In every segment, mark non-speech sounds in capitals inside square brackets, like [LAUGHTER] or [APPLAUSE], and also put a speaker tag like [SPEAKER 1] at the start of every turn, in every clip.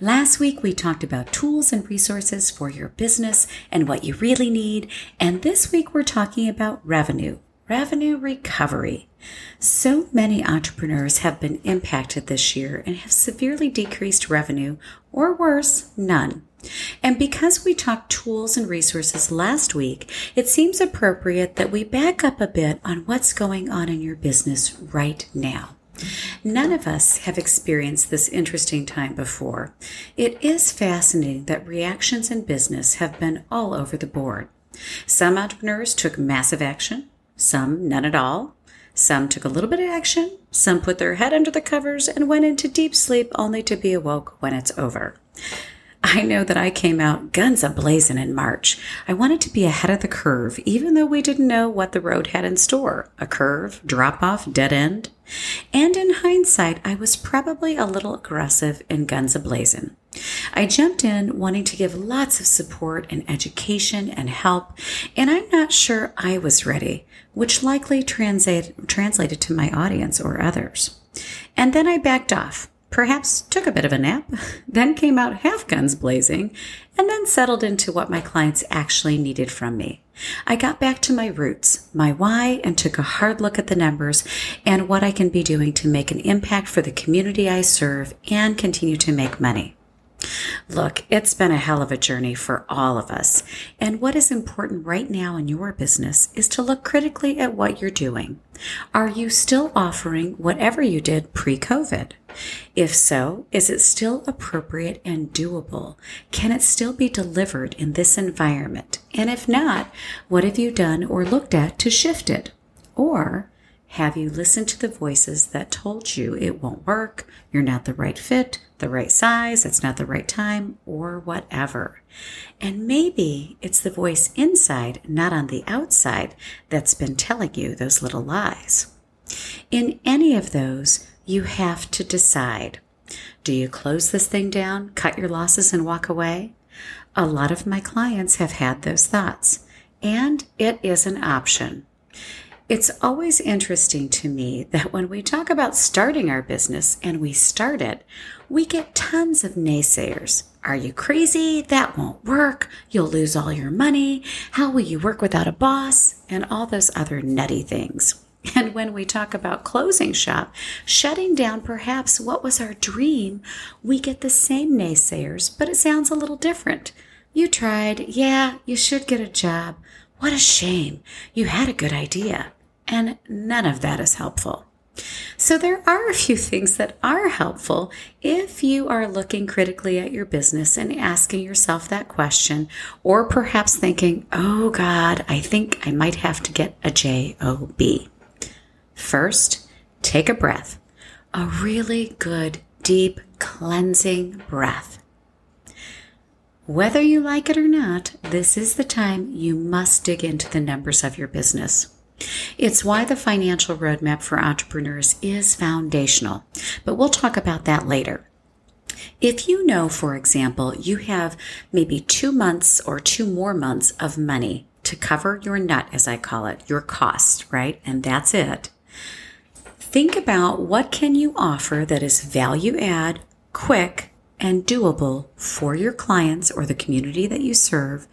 [SPEAKER 1] Last week we talked about tools and resources for your business and what you really need. And this week we're talking about revenue, revenue recovery. So many entrepreneurs have been impacted this year and have severely decreased revenue, or worse, none. And because we talked tools and resources last week, it seems appropriate that we back up a bit on what's going on in your business right now. None of us have experienced this interesting time before. It is fascinating that reactions in business have been all over the board. Some entrepreneurs took massive action, some none at all. Some took a little bit of action, some put their head under the covers and went into deep sleep only to be awoke when it's over. I know that I came out guns a blazing in March. I wanted to be ahead of the curve, even though we didn't know what the road had in store a curve, drop off, dead end. And in hindsight, I was probably a little aggressive and guns a blazing. I jumped in wanting to give lots of support and education and help, and I'm not sure I was ready, which likely translate, translated to my audience or others. And then I backed off perhaps took a bit of a nap, [LAUGHS] then came out half guns blazing, and then settled into what my clients actually needed from me. I got back to my roots, my why, and took a hard look at the numbers and what I can be doing to make an impact for the community I serve and continue to make money. Look, it's been a hell of a journey for all of us. And what is important right now in your business is to look critically at what you're doing. Are you still offering whatever you did pre COVID? If so, is it still appropriate and doable? Can it still be delivered in this environment? And if not, what have you done or looked at to shift it? Or have you listened to the voices that told you it won't work, you're not the right fit, the right size, it's not the right time, or whatever? And maybe it's the voice inside, not on the outside, that's been telling you those little lies. In any of those, you have to decide. Do you close this thing down, cut your losses, and walk away? A lot of my clients have had those thoughts, and it is an option. It's always interesting to me that when we talk about starting our business and we start it, we get tons of naysayers. Are you crazy? That won't work. You'll lose all your money. How will you work without a boss? And all those other nutty things. And when we talk about closing shop, shutting down perhaps what was our dream, we get the same naysayers, but it sounds a little different. You tried. Yeah, you should get a job. What a shame. You had a good idea and none of that is helpful. So, there are a few things that are helpful if you are looking critically at your business and asking yourself that question, or perhaps thinking, oh God, I think I might have to get a JOB. First, take a breath, a really good, deep, cleansing breath. Whether you like it or not, this is the time you must dig into the numbers of your business. It's why the financial roadmap for entrepreneurs is foundational, but we'll talk about that later. If you know, for example, you have maybe two months or two more months of money to cover your nut, as I call it, your cost, right? And that's it. Think about what can you offer that is value add, quick, and doable for your clients or the community that you serve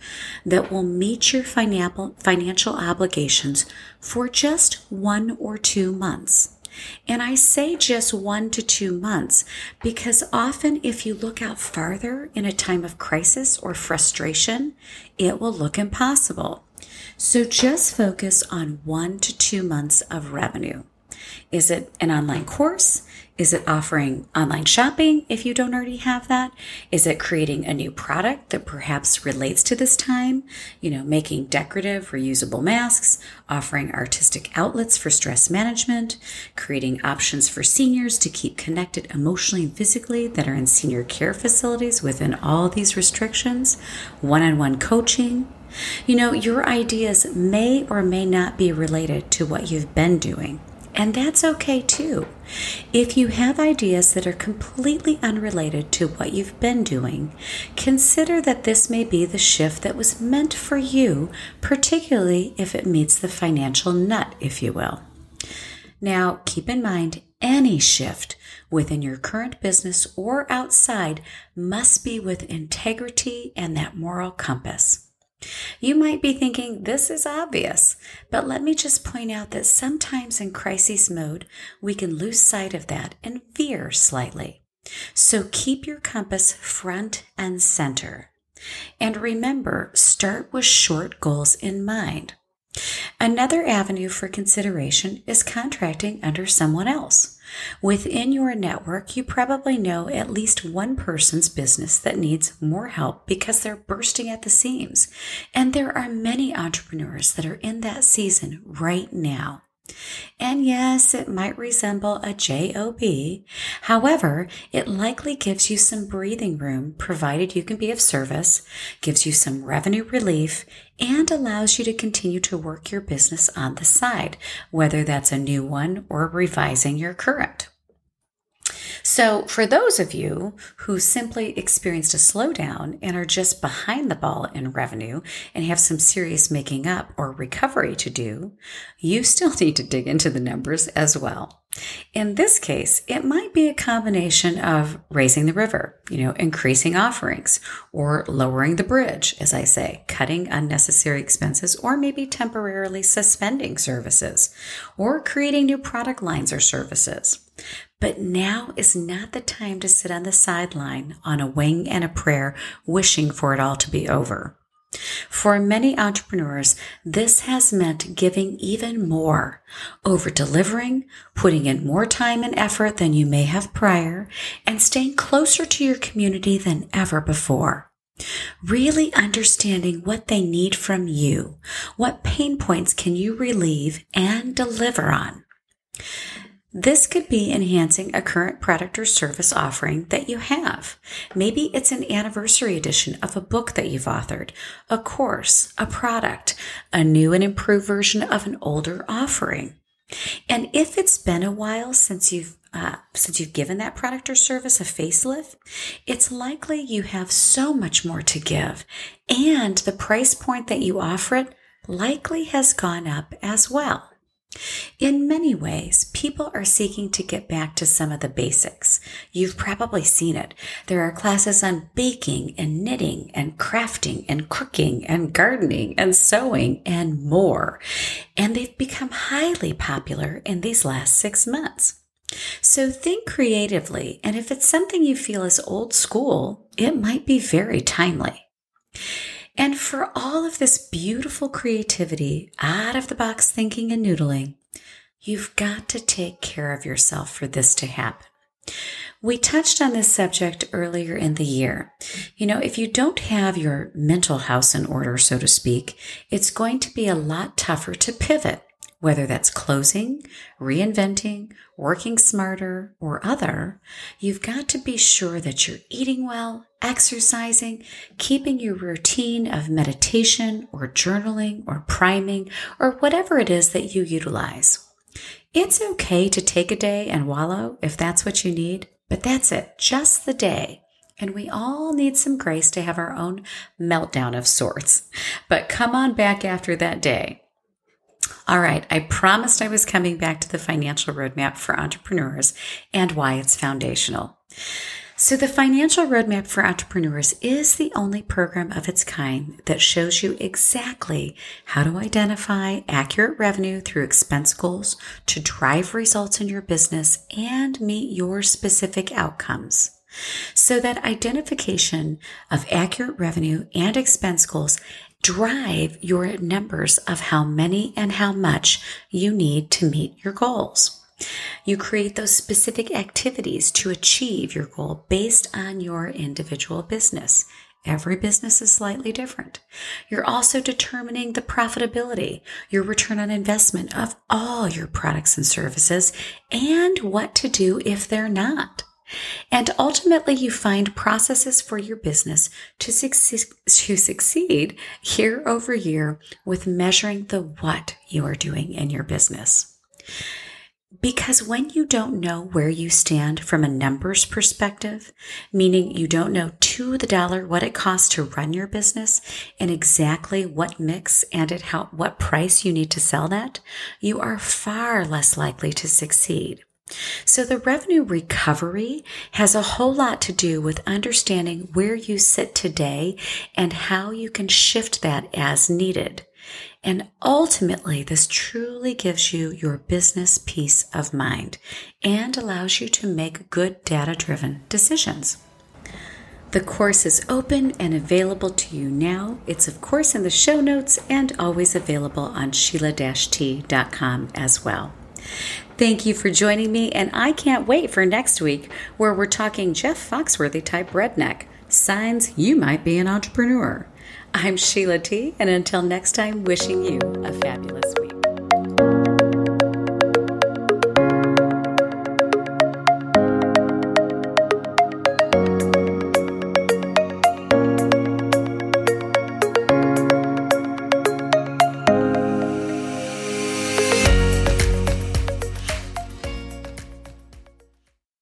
[SPEAKER 1] that will meet your financial obligations for just one or two months. And I say just one to two months because often if you look out farther in a time of crisis or frustration, it will look impossible. So just focus on one to two months of revenue. Is it an online course? Is it offering online shopping if you don't already have that? Is it creating a new product that perhaps relates to this time? You know, making decorative, reusable masks, offering artistic outlets for stress management, creating options for seniors to keep connected emotionally and physically that are in senior care facilities within all these restrictions, one on one coaching. You know, your ideas may or may not be related to what you've been doing. And that's okay too. If you have ideas that are completely unrelated to what you've been doing, consider that this may be the shift that was meant for you, particularly if it meets the financial nut, if you will. Now, keep in mind, any shift within your current business or outside must be with integrity and that moral compass. You might be thinking, this is obvious, but let me just point out that sometimes in crisis mode, we can lose sight of that and veer slightly. So keep your compass front and center. And remember, start with short goals in mind. Another avenue for consideration is contracting under someone else. Within your network, you probably know at least one person's business that needs more help because they're bursting at the seams. And there are many entrepreneurs that are in that season right now. And yes, it might resemble a job. However, it likely gives you some breathing room, provided you can be of service, gives you some revenue relief, and allows you to continue to work your business on the side, whether that's a new one or revising your current. So, for those of you who simply experienced a slowdown and are just behind the ball in revenue and have some serious making up or recovery to do, you still [LAUGHS] need to dig into the numbers as well. In this case, it might be a combination of raising the river, you know, increasing offerings, or lowering the bridge, as I say, cutting unnecessary expenses, or maybe temporarily suspending services, or creating new product lines or services. But now is not the time to sit on the sideline on a wing and a prayer, wishing for it all to be over. For many entrepreneurs, this has meant giving even more, over delivering, putting in more time and effort than you may have prior, and staying closer to your community than ever before. Really understanding what they need from you. What pain points can you relieve and deliver on? This could be enhancing a current product or service offering that you have. Maybe it's an anniversary edition of a book that you've authored, a course, a product, a new and improved version of an older offering. And if it's been a while since you've uh, since you've given that product or service a facelift, it's likely you have so much more to give, and the price point that you offer it likely has gone up as well. In many ways, people are seeking to get back to some of the basics. You've probably seen it. There are classes on baking and knitting and crafting and cooking and gardening and sewing and more. And they've become highly popular in these last six months. So think creatively, and if it's something you feel is old school, it might be very timely. And for all of this beautiful creativity, out of the box thinking and noodling, you've got to take care of yourself for this to happen. We touched on this subject earlier in the year. You know, if you don't have your mental house in order, so to speak, it's going to be a lot tougher to pivot whether that's closing, reinventing, working smarter, or other, you've got to be sure that you're eating well, exercising, keeping your routine of meditation or journaling or priming or whatever it is that you utilize. It's okay to take a day and wallow if that's what you need, but that's it, just the day. And we all need some grace to have our own meltdown of sorts. But come on back after that day. All right, I promised I was coming back to the financial roadmap for entrepreneurs and why it's foundational. So, the Financial Roadmap for Entrepreneurs is the only program of its kind that shows you exactly how to identify accurate revenue through expense goals to drive results in your business and meet your specific outcomes. So that identification of accurate revenue and expense goals drive your numbers of how many and how much you need to meet your goals. You create those specific activities to achieve your goal based on your individual business. Every business is slightly different. You're also determining the profitability, your return on investment of all your products and services, and what to do if they're not. And ultimately, you find processes for your business to succeed, to succeed year over year with measuring the what you are doing in your business. Because when you don't know where you stand from a numbers perspective, meaning you don't know to the dollar what it costs to run your business and exactly what mix and at how, what price you need to sell that, you are far less likely to succeed. So the revenue recovery has a whole lot to do with understanding where you sit today and how you can shift that as needed. And ultimately, this truly gives you your business peace of mind and allows you to make good data driven decisions. The course is open and available to you now. It's, of course, in the show notes and always available on Sheila-T.com as well. Thank you for joining me, and I can't wait for next week where we're talking Jeff Foxworthy type redneck signs you might be an entrepreneur. I'm Sheila T, and until next time, wishing you a fabulous week.